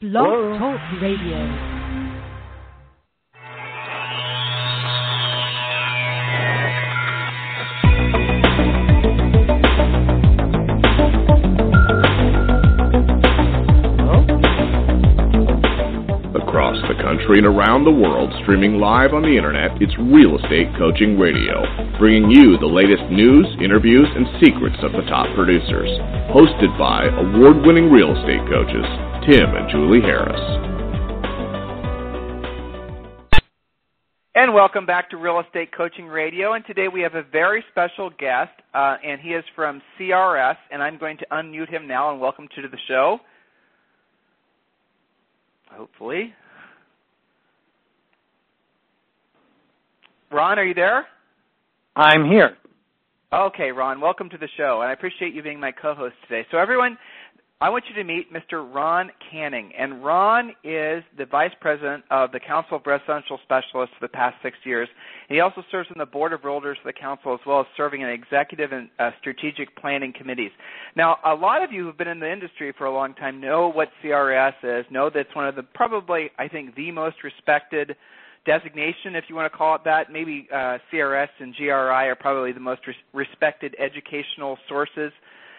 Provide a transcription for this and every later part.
Blog Talk Radio. Country and around the world, streaming live on the internet, it's Real Estate Coaching Radio, bringing you the latest news, interviews, and secrets of the top producers. Hosted by award winning real estate coaches, Tim and Julie Harris. And welcome back to Real Estate Coaching Radio. And today we have a very special guest, uh, and he is from CRS. And I'm going to unmute him now and welcome to the show. Hopefully. Ron, are you there? I'm here. Okay, Ron, welcome to the show, and I appreciate you being my co-host today. So, everyone, I want you to meet Mr. Ron Canning, and Ron is the vice president of the Council of Residential Specialists for the past six years. He also serves on the board of realtors of the council, as well as serving in executive and uh, strategic planning committees. Now, a lot of you who've been in the industry for a long time know what CRS is, know that it's one of the probably, I think, the most respected designation, if you want to call it that. Maybe uh, CRS and GRI are probably the most res- respected educational sources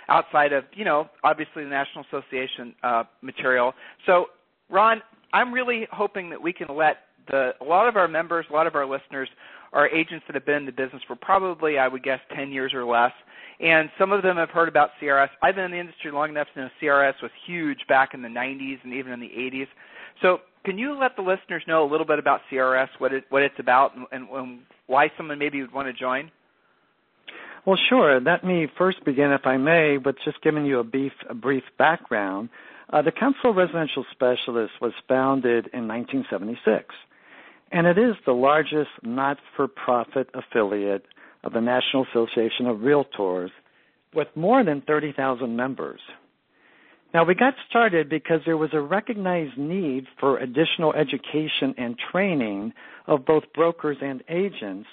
outside of, you know, obviously the National Association uh, material. So, Ron, I'm really hoping that we can let the a lot of our members, a lot of our listeners, are agents that have been in the business for probably, I would guess, 10 years or less. And some of them have heard about CRS. I've been in the industry long enough to know CRS was huge back in the 90s and even in the 80s. So, can you let the listeners know a little bit about CRS, what it what it's about, and, and, and why someone maybe would want to join? Well, sure. Let me first begin, if I may, with just giving you a brief, a brief background. Uh, the Council of Residential Specialists was founded in 1976, and it is the largest not-for-profit affiliate of the National Association of Realtors with more than 30,000 members. Now, we got started because there was a recognized need for additional education and training of both brokers and agents.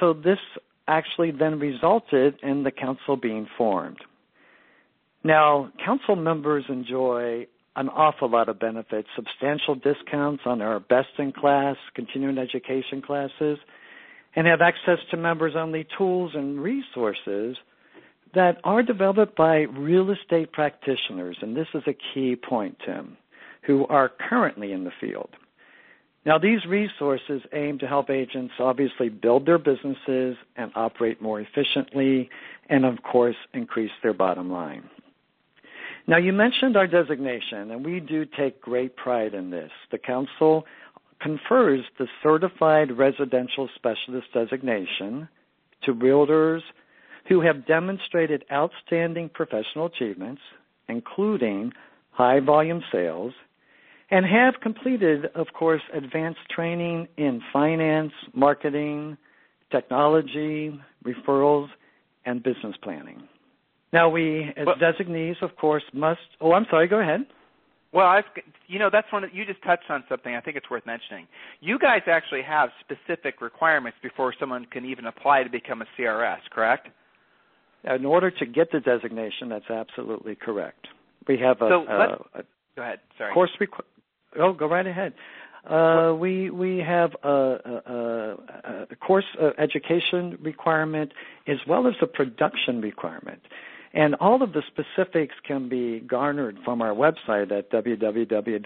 So, this actually then resulted in the council being formed. Now, council members enjoy an awful lot of benefits, substantial discounts on our best in class continuing education classes, and have access to members only tools and resources that are developed by real estate practitioners, and this is a key point, Tim, who are currently in the field. Now, these resources aim to help agents obviously build their businesses and operate more efficiently, and of course, increase their bottom line. Now, you mentioned our designation, and we do take great pride in this. The Council confers the Certified Residential Specialist designation to realtors who have demonstrated outstanding professional achievements, including high volume sales, and have completed, of course, advanced training in finance, marketing, technology, referrals, and business planning. Now, we, as Well- designees, of course, must. Oh, I'm sorry, go ahead. Well, I've, you know, that's one that you just touched on something I think it's worth mentioning. You guys actually have specific requirements before someone can even apply to become a CRS, correct? In order to get the designation, that's absolutely correct. We have a, So a, a Go ahead. Sorry. course requ- Oh, go right ahead. Uh, we we have a, a, a, course uh, education requirement as well as a production requirement, and all of the specifics can be garnered from our website at www.crs.com.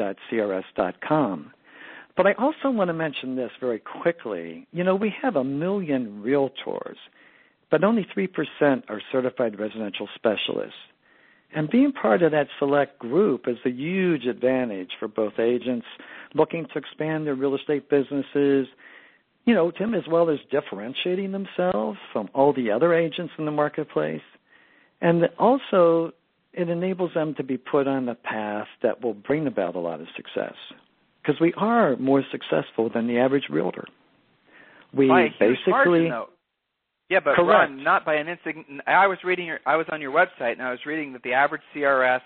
But I also want to mention this very quickly. You know, we have a million realtors, but only three percent are certified residential specialists. And being part of that select group is a huge advantage for both agents looking to expand their real estate businesses, you know, Tim, as well as differentiating themselves from all the other agents in the marketplace. And also, it enables them to be put on the path that will bring about a lot of success. Because we are more successful than the average realtor. We basically. margin. Yeah, but Correct. Ron, not by an insignificant. I was reading your, I was on your website and I was reading that the average CRS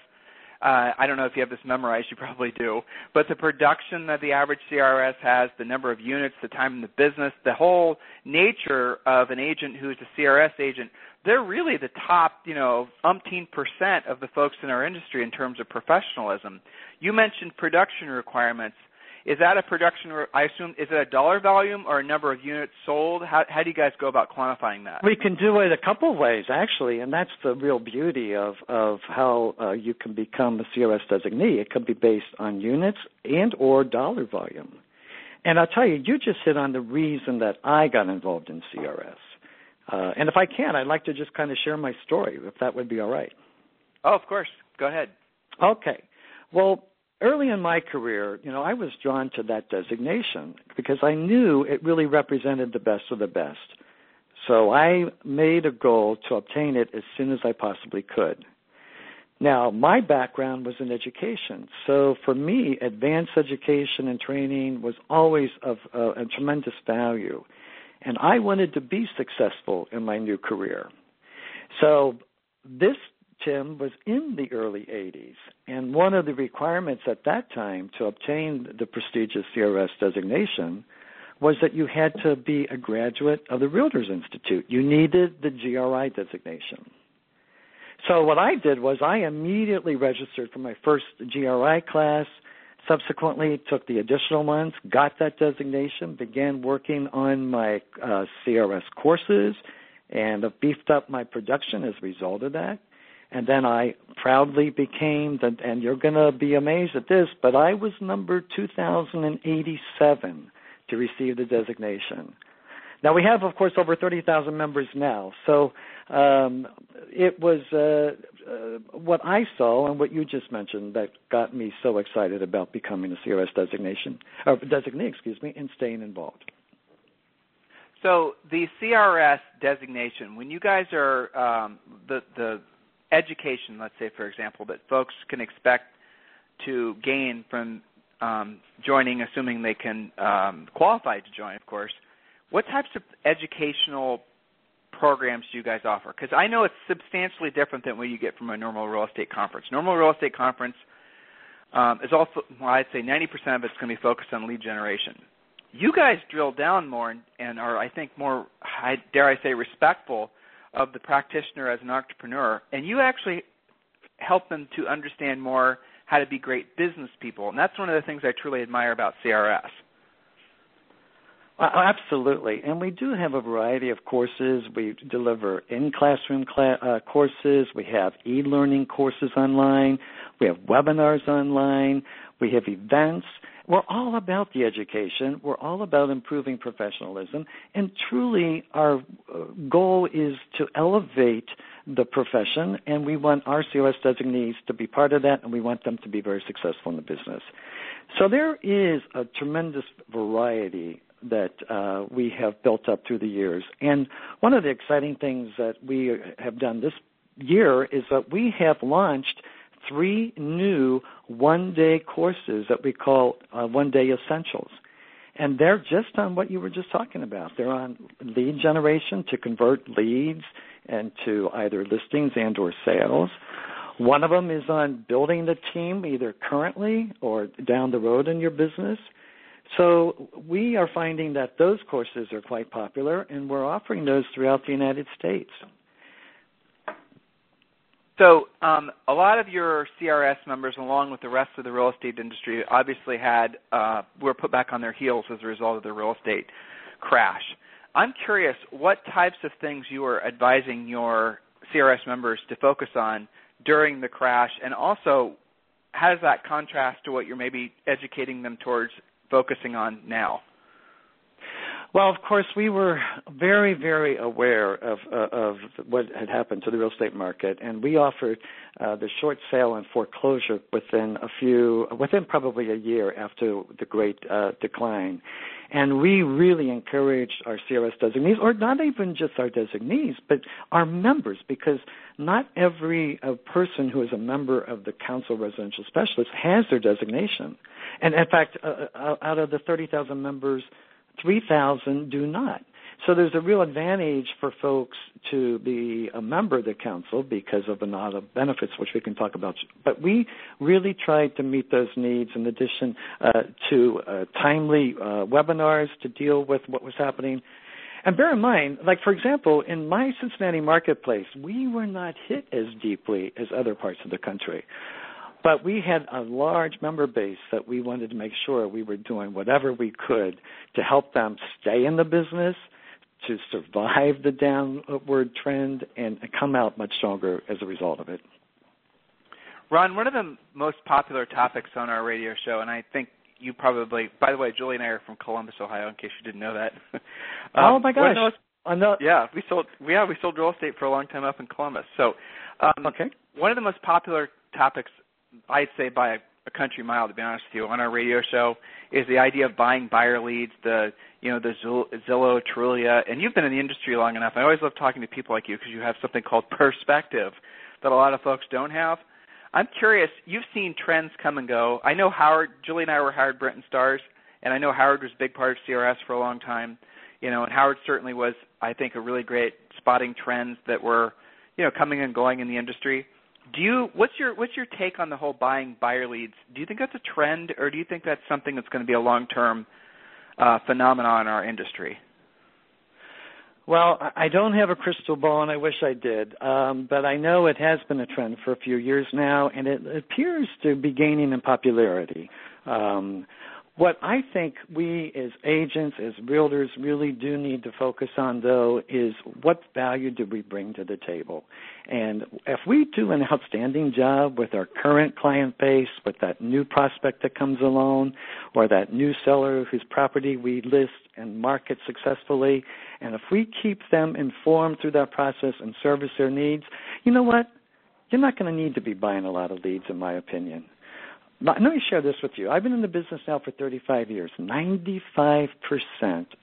uh, I don't know if you have this memorized, you probably do, but the production that the average CRS has, the number of units, the time in the business, the whole nature of an agent who's a CRS agent, they're really the top, you know, umpteen percent of the folks in our industry in terms of professionalism. You mentioned production requirements. Is that a production? I assume is it a dollar volume or a number of units sold? How, how do you guys go about quantifying that? We can do it a couple of ways actually, and that's the real beauty of of how uh, you can become a CRS designee. It can be based on units and or dollar volume. And I'll tell you, you just hit on the reason that I got involved in CRS. Uh, and if I can, I'd like to just kind of share my story, if that would be all right. Oh, of course. Go ahead. Okay. Well, early in my career, you know, I was drawn to that designation because I knew it really represented the best of the best. So I made a goal to obtain it as soon as I possibly could. Now, my background was in education. So for me, advanced education and training was always of uh, a tremendous value. And I wanted to be successful in my new career. So this Tim was in the early 80s, and one of the requirements at that time to obtain the prestigious CRS designation was that you had to be a graduate of the Realtors Institute. You needed the GRI designation. So what I did was I immediately registered for my first GRI class, subsequently took the additional ones, got that designation, began working on my uh, CRS courses, and beefed up my production as a result of that and then I proudly became the, and you're going to be amazed at this, but I was number 2087 to receive the designation. Now we have, of course, over 30,000 members now. So um, it was uh, uh, what I saw and what you just mentioned that got me so excited about becoming a CRS designation or designee, excuse me, and staying involved. So the CRS designation, when you guys are um, the the education, let's say, for example, that folks can expect to gain from um, joining, assuming they can um, qualify to join, of course, what types of educational programs do you guys offer? Because I know it's substantially different than what you get from a normal real estate conference. Normal real estate conference um, is also, well, I'd say 90% of it's going to be focused on lead generation. You guys drill down more and, are, I think, more, dare I say, respectful of the practitioner as an entrepreneur, and you actually help them to understand more how to be great business people. And that's one of the things I truly admire about CRS. Uh, absolutely. And we do have a variety of courses. We deliver in classroom cl- uh, courses. We have e learning courses online. We have webinars online. We have events. We're all about the education. We're all about improving professionalism. And truly, our uh, goal is to elevate the profession, and we want our CRS designees to be part of that, and we want them to be very successful in the business. So there is a tremendous variety that uh, we have built up through the years. And one of the exciting things that we have done this year is that we have launched – three new one day courses that we call uh, one day essentials. And they're just on what you were just talking about. They're on lead generation to convert leads into either listings and or sales. One of them is on building the team either currently or down the road in your business. So we are finding that those courses are quite popular and we're offering those throughout the United States. So um, a lot of your CRS members, along with the rest of the real estate industry, obviously had uh, were put back on their heels as a result of the real estate crash. I'm curious what types of things you are advising your CRS members to focus on during the crash, and also how does that contrast to what you're maybe educating them towards focusing on now? Well, of course, we were very, very aware of uh, of what had happened to the real estate market, and we offered uh, the short sale and foreclosure within a few, within probably a year after the great uh, decline. And we really encouraged our CRS designees, or not even just our designees, but our members, because not every uh, person who is a member of the Council Residential Specialists has their designation. And in fact, uh, uh out of the 30,000 members 3,000 do not. So there's a real advantage for folks to be a member of the council because of a lot of benefits, which we can talk about. But we really tried to meet those needs in addition uh, to uh, timely uh, webinars to deal with what was happening. And bear in mind, like for example, in my Cincinnati marketplace, we were not hit as deeply as other parts of the country. But we had a large member base that we wanted to make sure we were doing whatever we could to help them stay in the business, to survive the downward trend, and come out much stronger as a result of it. Ron, one of the most popular topics on our radio show, and I think you probably, by the way, Julie and I are from Columbus, Ohio, in case you didn't know that. um, oh my gosh! Most, yeah, we sold. Yeah, we sold real estate for a long time up in Columbus. So, um, okay. One of the most popular topics I'd say by a, country mile, to be honest with you, on our radio show is the idea of buying buyer leads, the you know the Zillow, Trulia, and you've been in the industry long enough. I always love talking to people like you because you have something called perspective that a lot of folks don't have. I'm curious. You've seen trends come and go. I know Howard, Julie, and I were Howard Brinton stars, and I know Howard was a big part of CRS for a long time. You know, and Howard certainly was, I think, a really great spotting trends that were, you know, coming and going in the industry. Do you what's your what's your take on the whole buying buyer leads? Do you think that's a trend, or do you think that's something that's going to be a long term uh, phenomenon in our industry? Well, I don't have a crystal ball, and I wish I did. Um, but I know it has been a trend for a few years now, and it appears to be gaining in popularity. Um, what I think we as agents, as realtors, really do need to focus on, though, is what value do we bring to the table? And if we do an outstanding job with our current client base, with that new prospect that comes along, or that new seller whose property we list and market successfully, and if we keep them informed through that process and service their needs, you know what? You're not going to need to be buying a lot of leads, in my opinion. Let me share this with you. I've been in the business now for 35 years. 95%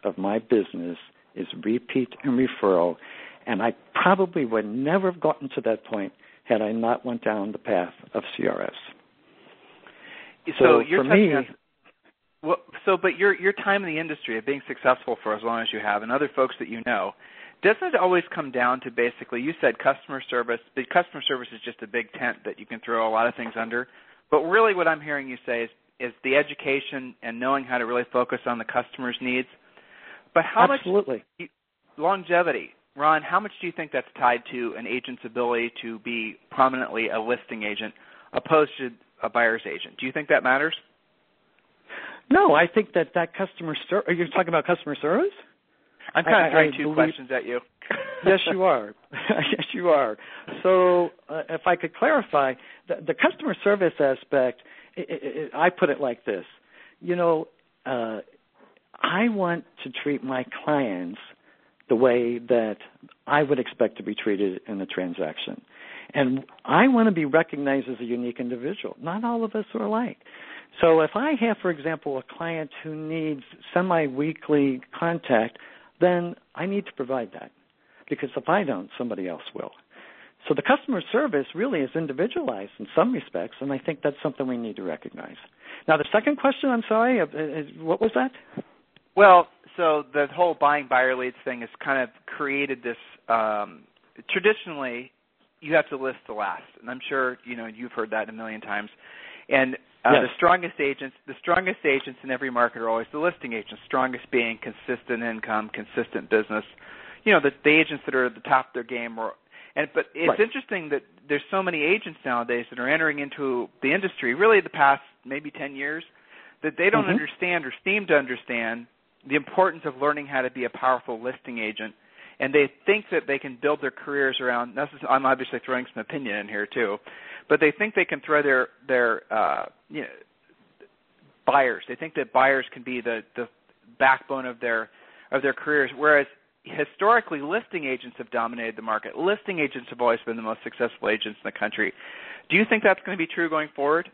of my business is repeat and referral, and I probably would never have gotten to that point had I not went down the path of CRS. So, so you're for me, on, well, so but your your time in the industry of being successful for as long as you have, and other folks that you know, doesn't it always come down to basically you said customer service. The customer service is just a big tent that you can throw a lot of things under. But really, what I'm hearing you say is is the education and knowing how to really focus on the customer's needs. But how Absolutely. much longevity, Ron? How much do you think that's tied to an agent's ability to be prominently a listing agent opposed to a buyer's agent? Do you think that matters? No, I think that that customer service. Are you talking about customer service? I'm kind of throwing two believe, questions at you. yes, you are. yes, you are. So, uh, if I could clarify, the, the customer service aspect, it, it, I put it like this. You know, uh, I want to treat my clients the way that I would expect to be treated in a transaction. And I want to be recognized as a unique individual. Not all of us are alike. So if I have, for example, a client who needs semi weekly contact, then I need to provide that because if I don't, somebody else will. So the customer service really is individualized in some respects, and I think that's something we need to recognize. Now, the second question, I'm sorry, uh, uh, what was that? Well, so the whole buying buyer leads thing has kind of created this. Um, traditionally, you have to list the last, and I'm sure you know you've heard that a million times. And uh, yes. the strongest agents, the strongest agents in every market are always the listing agents. Strongest being consistent income, consistent business. You know, the, the agents that are at the top of their game. Or, and but it's right. interesting that there's so many agents nowadays that are entering into the industry. Really, the past maybe 10 years, that they don't mm-hmm. understand or seem to understand the importance of learning how to be a powerful listing agent and they think that they can build their careers around. I'm obviously throwing some opinion in here too, but they think they can throw their their uh, you know, buyers. They think that buyers can be the the backbone of their of their careers, whereas historically listing agents have dominated the market. Listing agents have always been the most successful agents in the country. Do you think that's going to be true going forward?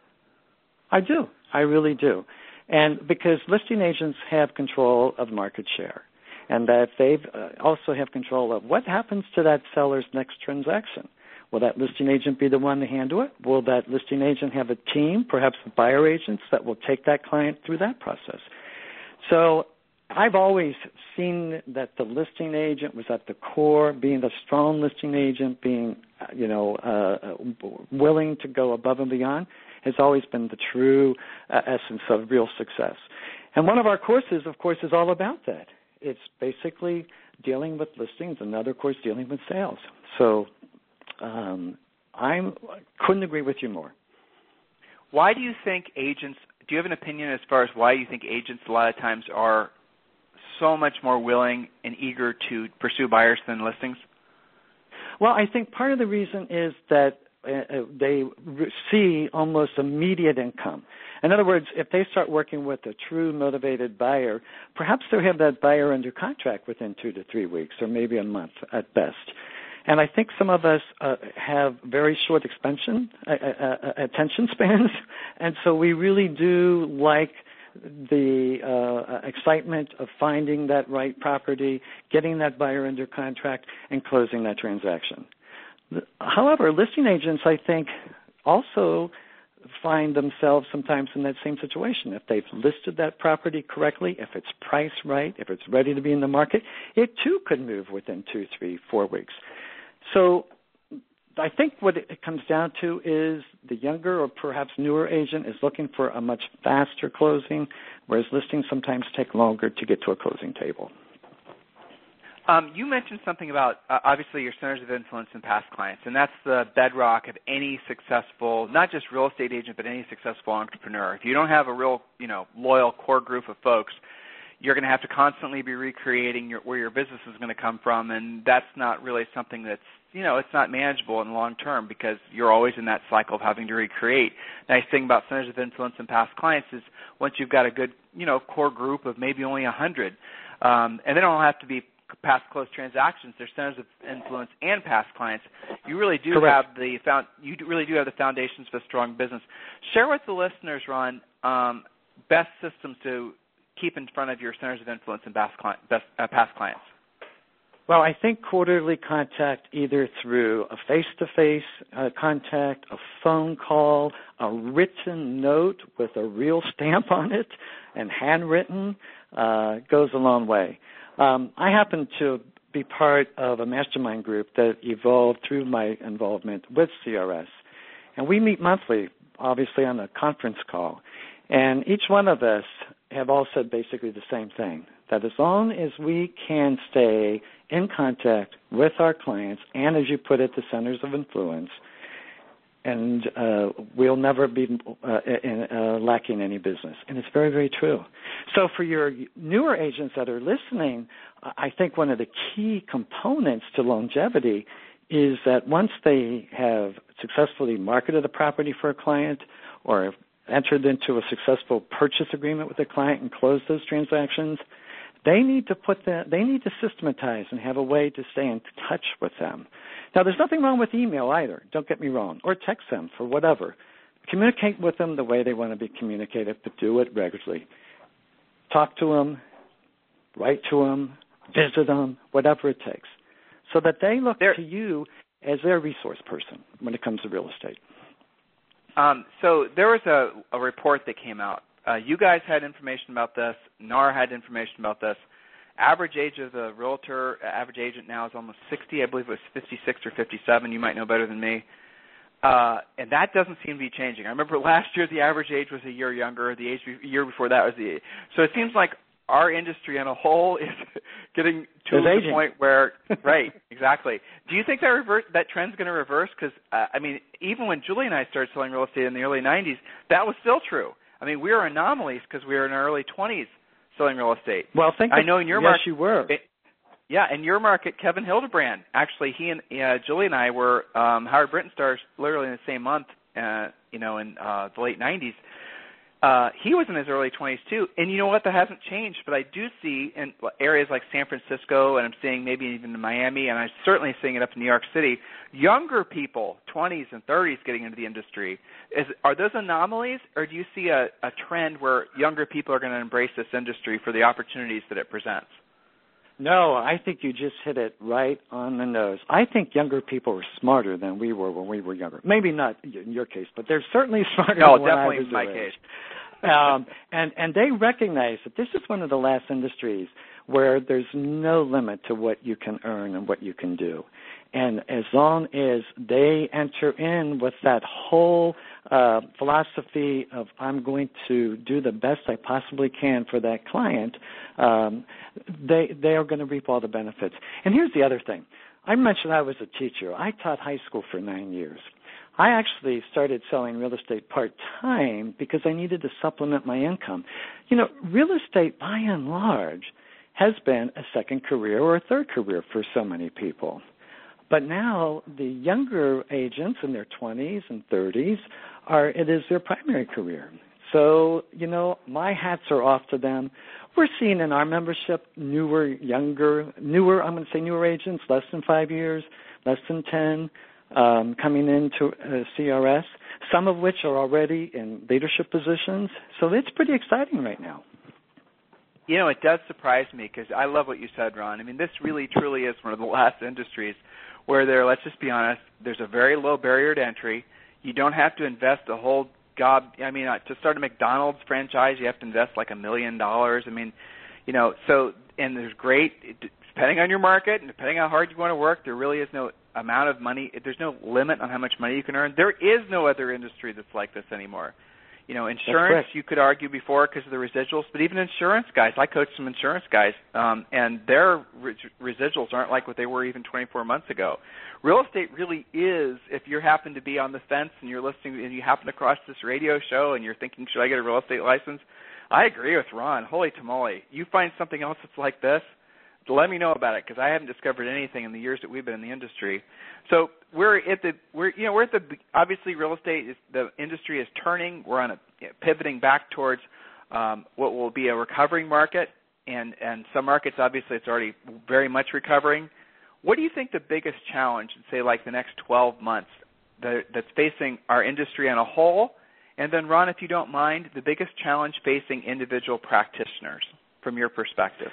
I do. I really do. And because listing agents have control of market share and that they uh, also have control of what happens to that seller's next transaction. Will that listing agent be the one to handle it? Will that listing agent have a team, perhaps buyer agents, that will take that client through that process? So I've always seen that the listing agent was at the core, being the strong listing agent, being you know uh, willing to go above and beyond, has always been the true uh, essence of real success. And one of our courses, of course, is all about that. It's basically dealing with listings, and another course dealing with sales. So um, I couldn't agree with you more. Why do you think agents? Do you have an opinion as far as why you think agents a lot of times are so much more willing and eager to pursue buyers than listings? Well, I think part of the reason is that uh, uh they see almost immediate income. In other words, if they start working with a true motivated buyer, perhaps they'll have that buyer under contract within two to three weeks or maybe a month at best. And I think some of us uh, have very short expansion, uh, uh, uh attention spans, and so we really do like the uh, excitement of finding that right property, getting that buyer under contract, and closing that transaction. However, listing agents, I think, also find themselves sometimes in that same situation. If they've listed that property correctly, if it's priced right, if it's ready to be in the market, it too could move within two, three, four weeks. So I think what it comes down to is the younger or perhaps newer agent is looking for a much faster closing, whereas listings sometimes take longer to get to a closing table. Um, you mentioned something about uh, obviously your centers of influence and past clients, and that's the bedrock of any successful, not just real estate agent, but any successful entrepreneur. If you don't have a real, you know, loyal core group of folks, you're going to have to constantly be recreating your, where your business is going to come from, and that's not really something that's you know it's not manageable in the long term because you're always in that cycle of having to recreate. Nice thing about centers of influence and past clients is once you've got a good you know core group of maybe only a hundred, um, and they don't have to be past closed transactions. They're centers of influence and past clients. You really do Correct. have the found. You really do have the foundations of a strong business. Share with the listeners, Ron, um, best systems to keep in front of your centers of influence and past, client, best, uh, past clients. Well, I think quarterly contact either through a face-to-face uh, contact, a phone call, a written note with a real stamp on it, and handwritten uh, goes a long way. Um, I happen to be part of a mastermind group that evolved through my involvement with CRS, and we meet monthly, obviously on a conference call. And each one of us have all said basically the same thing that as long as we can stay in contact with our clients and, as you put it, the centers of influence, and uh, we'll never be uh, in, uh, lacking any business. And it's very, very true. So, for your newer agents that are listening, I think one of the key components to longevity is that once they have successfully marketed a property for a client or entered into a successful purchase agreement with a client and closed those transactions, they need to put that they need to systematize and have a way to stay in touch with them. Now there's nothing wrong with email either, don't get me wrong, or text them for whatever. Communicate with them the way they want to be communicated, but do it regularly. Talk to them, write to them, visit them, whatever it takes, so that they look there, to you as their resource person when it comes to real estate. Um, so there was a, a report that came out. Uh, you guys had information about this. NAR had information about this. Average age of the realtor, average agent now is almost 60. I believe it was 56 or 57. You might know better than me. Uh, and that doesn't seem to be changing. I remember last year the average age was a year younger. The age be- year before that was the so it seems like our industry on a whole is getting to the point where right exactly do you think that reverse that trend's going to reverse because uh, i mean even when julie and i started selling real estate in the early 90s that was still true i mean we were anomalies because we were in our early 20s selling real estate well think i know in your yes, market you were it, yeah, in your market, Kevin Hildebrand. Actually, he and uh, Julie and I were um, Howard Brinton stars literally in the same month. Uh, you know, in uh, the late '90s, uh, he was in his early 20s too, and you know what? That hasn't changed. But I do see in areas like San Francisco, and I'm seeing maybe even in Miami, and I'm certainly seeing it up in New York City. Younger people, 20s and 30s, getting into the industry. Is are those anomalies, or do you see a, a trend where younger people are going to embrace this industry for the opportunities that it presents? No, I think you just hit it right on the nose. I think younger people are smarter than we were when we were younger. Maybe not in your case, but they're certainly smarter no, than definitely in my case. um, and and they recognize that this is one of the last industries where there's no limit to what you can earn and what you can do. And as long as they enter in with that whole uh, philosophy of I'm going to do the best I possibly can for that client, um, they they are going to reap all the benefits. And here's the other thing: I mentioned I was a teacher. I taught high school for nine years. I actually started selling real estate part time because I needed to supplement my income. You know, real estate by and large has been a second career or a third career for so many people. But now the younger agents in their 20s and 30s are it is their primary career. So, you know, my hats are off to them. We're seeing in our membership newer, younger, newer, I'm going to say newer agents, less than five years, less than 10, um, coming into uh, CRS, some of which are already in leadership positions. So it's pretty exciting right now. You know, it does surprise me because I love what you said, Ron. I mean, this really, truly is one of the last industries where there, let's just be honest, there's a very low barrier to entry. You don't have to invest a whole job. I mean, uh, to start a McDonald's franchise, you have to invest like a million dollars. I mean, you know, so and there's great depending on your market and depending on how hard you want to work. There really is no amount of money. There's no limit on how much money you can earn. There is no other industry that's like this anymore. You know, insurance you could argue before because of the residuals, but even insurance guys, I coach some insurance guys, um, and their re- residuals aren't like what they were even 24 months ago. Real estate really is. If you happen to be on the fence and you're listening and you happen across this radio show and you're thinking, should I get a real estate license? I agree with Ron. Holy tamale! You find something else that's like this, let me know about it because I haven't discovered anything in the years that we've been in the industry. So we're at the we're you know we're at the obviously real estate is the industry is turning. We're on a pivoting back towards um, what will be a recovering market, and and some markets obviously it's already very much recovering. What do you think the biggest challenge say like the next 12 months that, that's facing our industry on a whole? And then Ron, if you don't mind, the biggest challenge facing individual practitioners from your perspective.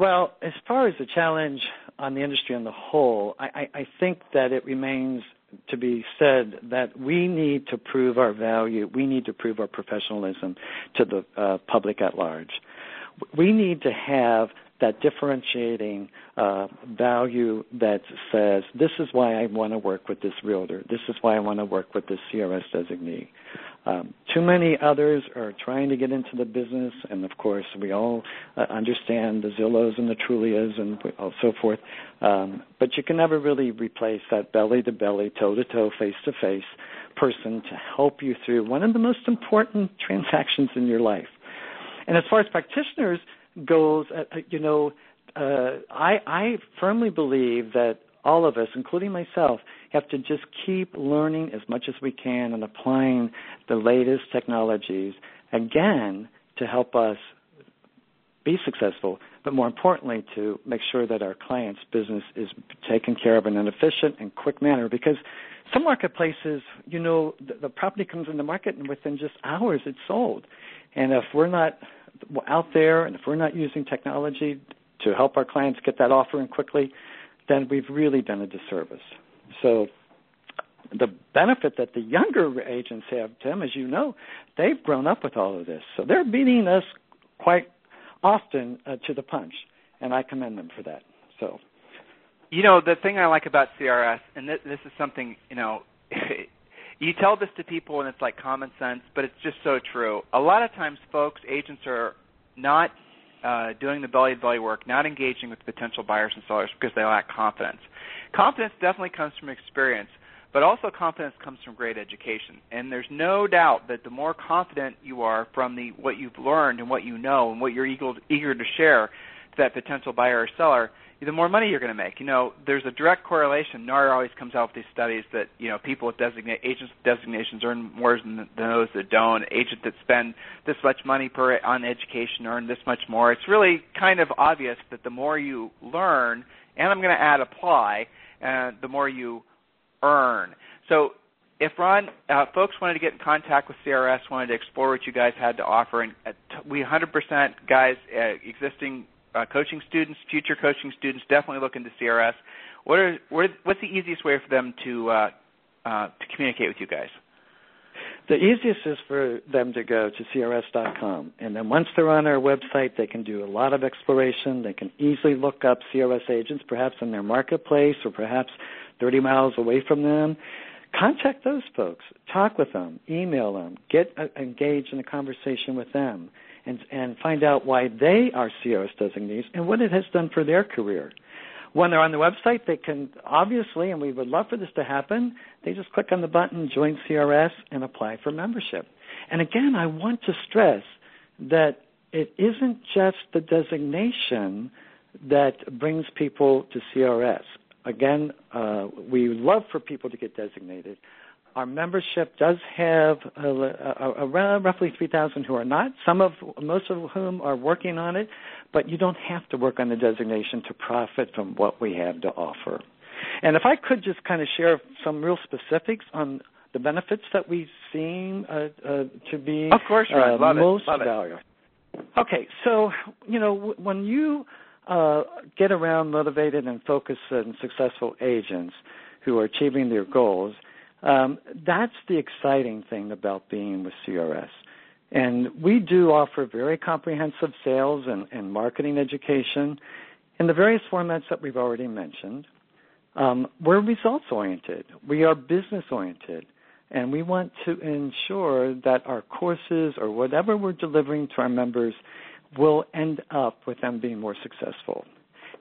Well, as far as the challenge on the industry on the whole, I, I, I think that it remains to be said that we need to prove our value. We need to prove our professionalism to the uh, public at large. We need to have that differentiating uh, value that says, this is why I want to work with this realtor. This is why I want to work with this CRS designee. Um, too many others are trying to get into the business, and of course, we all uh, understand the Zillows and the Trulias and so forth. Um, but you can never really replace that belly to belly, toe to toe, face to face person to help you through one of the most important transactions in your life. And as far as practitioners goes, uh, uh you know, uh, I, I firmly believe that all of us, including myself, have to just keep learning as much as we can and applying the latest technologies, again, to help us be successful, but more importantly, to make sure that our clients' business is taken care of in an efficient and quick manner. Because some marketplaces, you know, the, the property comes in the market and within just hours it's sold. And if we're not out there and if we're not using technology to help our clients get that offer in quickly, then we've really done a disservice. So the benefit that the younger agents have, Tim, as you know, they've grown up with all of this. So they're beating us quite often uh, to the punch, and I commend them for that. So, you know, the thing I like about CRS, and this, this is something, you know, you tell this to people and it's like common sense, but it's just so true. A lot of times, folks, agents are not uh, doing the belly to belly work, not engaging with potential buyers and sellers because they lack confidence. Confidence definitely comes from experience, but also confidence comes from great education. And there's no doubt that the more confident you are from the what you've learned and what you know and what you're eager, eager to share to that potential buyer or seller, the more money you're going to make. You know, there's a direct correlation. NAR always comes out with these studies that you know people with designate agents with designations earn more than, those that don't. Agents that spend this much money per on education earn this much more. It's really kind of obvious that the more you learn, and I'm going to add apply, uh, the more you earn. So if Ron, uh, folks wanted to get in contact with CRS, wanted to explore what you guys had to offer, and uh, we 100% guys, uh, existing uh, coaching students, future coaching students, definitely look into CRS. What are what, what's the easiest way for them to uh, uh, to communicate with you guys? The easiest is for them to go to CRS.com. And then once they're on our website, they can do a lot of exploration. They can easily look up CRS agents, perhaps in their marketplace or perhaps 30 miles away from them. Contact those folks. Talk with them. Email them. Get uh, engaged in a conversation with them. And, and find out why they are CRS designees and what it has done for their career. When they're on the website, they can obviously, and we would love for this to happen, they just click on the button, join CRS, and apply for membership. And again, I want to stress that it isn't just the designation that brings people to CRS. Again, uh, we love for people to get designated, our membership does have around roughly 3,000 who are not. Some of most of whom are working on it, but you don't have to work on the designation to profit from what we have to offer. And if I could just kind of share some real specifics on the benefits that we seem uh, uh, to be of course, uh, Love most it. valuable. Okay, so you know w- when you uh, get around motivated and focused and successful agents who are achieving their goals, um, that's the exciting thing about being with CRS. And we do offer very comprehensive sales and, and marketing education in the various formats that we've already mentioned. Um, we're results oriented. We are business oriented. And we want to ensure that our courses or whatever we're delivering to our members will end up with them being more successful.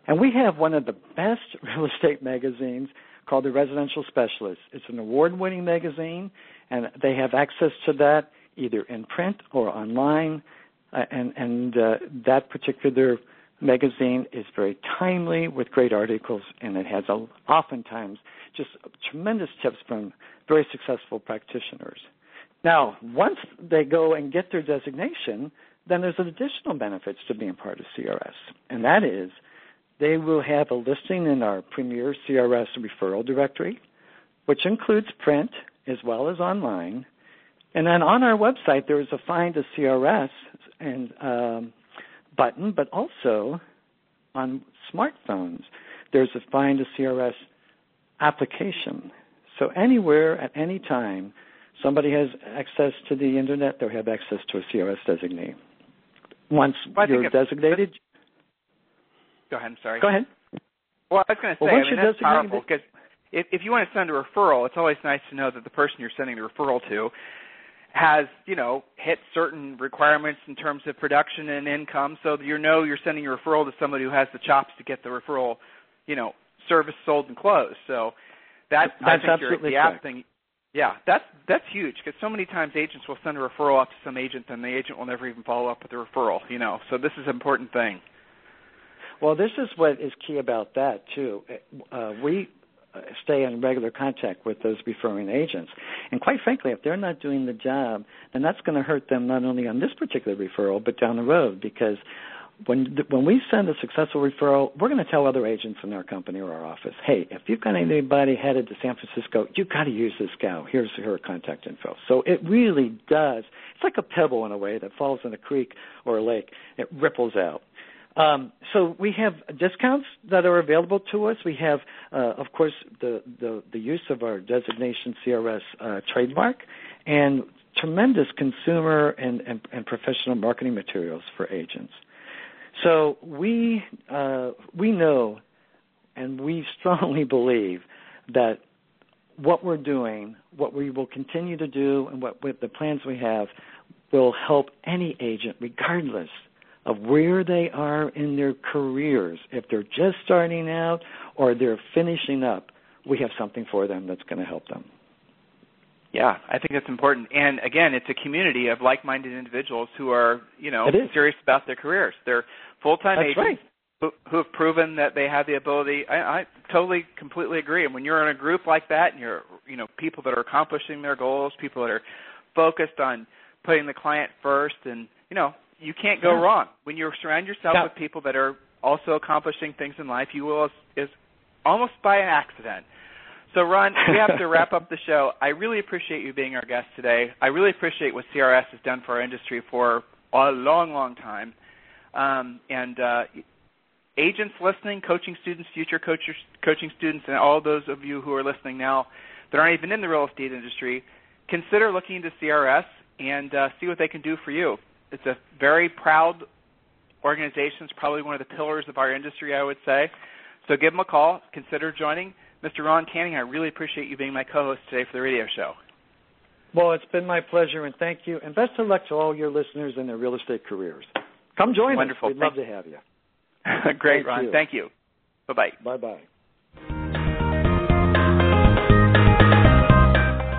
And we have one of the best real estate magazines called The Residential Specialist. It's an award winning magazine, and they have access to that either in print or online. Uh, and and uh, that particular magazine is very timely with great articles, and it has a, oftentimes just tremendous tips from very successful practitioners. Now, once they go and get their designation, then there's additional benefits to being part of CRS, and that is they will have a listing in our Premier CRS referral directory, which includes print as well as online. And then on our website, there is a Find a CRS and um, button, but also on smartphones, there's a Find a CRS application. So anywhere at any time, somebody has access to the internet, they'll have access to a CRS designee. Once well, you're designated, Go ahead. I'm sorry. Go ahead. Well, I was going to say, well, I mean, that's powerful because if, if you want to send a referral, it's always nice to know that the person you're sending the referral to has, you know, hit certain requirements in terms of production and income, so that you know you're sending a referral to somebody who has the chops to get the referral, you know, service sold and closed. So that that's I think absolutely the correct. thing. Yeah, that's that's huge because so many times agents will send a referral up to some agent and the agent will never even follow up with the referral. You know, so this is an important thing. Well, this is what is key about that too. Uh, we stay in regular contact with those referring agents, and quite frankly, if they're not doing the job, then that's going to hurt them not only on this particular referral but down the road because when when we send a successful referral, we're going to tell other agents in our company or our office, hey, if you've got anybody headed to San Francisco, you've got to use this gal. Here's her contact info. So it really does. It's like a pebble in a way that falls in a creek or a lake. It ripples out. Um, so we have discounts that are available to us. We have, uh, of course, the, the, the, use of our designation CRS uh, trademark and tremendous consumer and, and, and, professional marketing materials for agents. So we uh, we know, and we strongly believe that what we're doing, what we will continue to do, and what the plans we have will help any agent, regardless of where they are in their careers. If they're just starting out or they're finishing up, we have something for them that's going to help them. Yeah, I think that's important. And again, it's a community of like-minded individuals who are, you know, serious about their careers. They're full-time that's agents right. who, who have proven that they have the ability. I, I totally, completely agree. And when you're in a group like that, and you're, you know, people that are accomplishing their goals, people that are focused on putting the client first, and you know, you can't go wrong when you surround yourself yeah. with people that are also accomplishing things in life. You will, is almost by an accident. So, Ron, we have to wrap up the show. I really appreciate you being our guest today. I really appreciate what CRS has done for our industry for a long, long time. Um, and uh, agents listening, coaching students, future coaches, coaching students, and all those of you who are listening now that aren't even in the real estate industry, consider looking into CRS and uh, see what they can do for you. It's a very proud organization. It's probably one of the pillars of our industry, I would say. So give them a call. Consider joining. Mr. Ron Canning, I really appreciate you being my co-host today for the radio show. Well, it's been my pleasure, and thank you. And best of luck to all your listeners in their real estate careers. Come join Wonderful. us. We'd thank love to have you. Great, thank Ron. You. Thank you. Bye-bye. Bye-bye.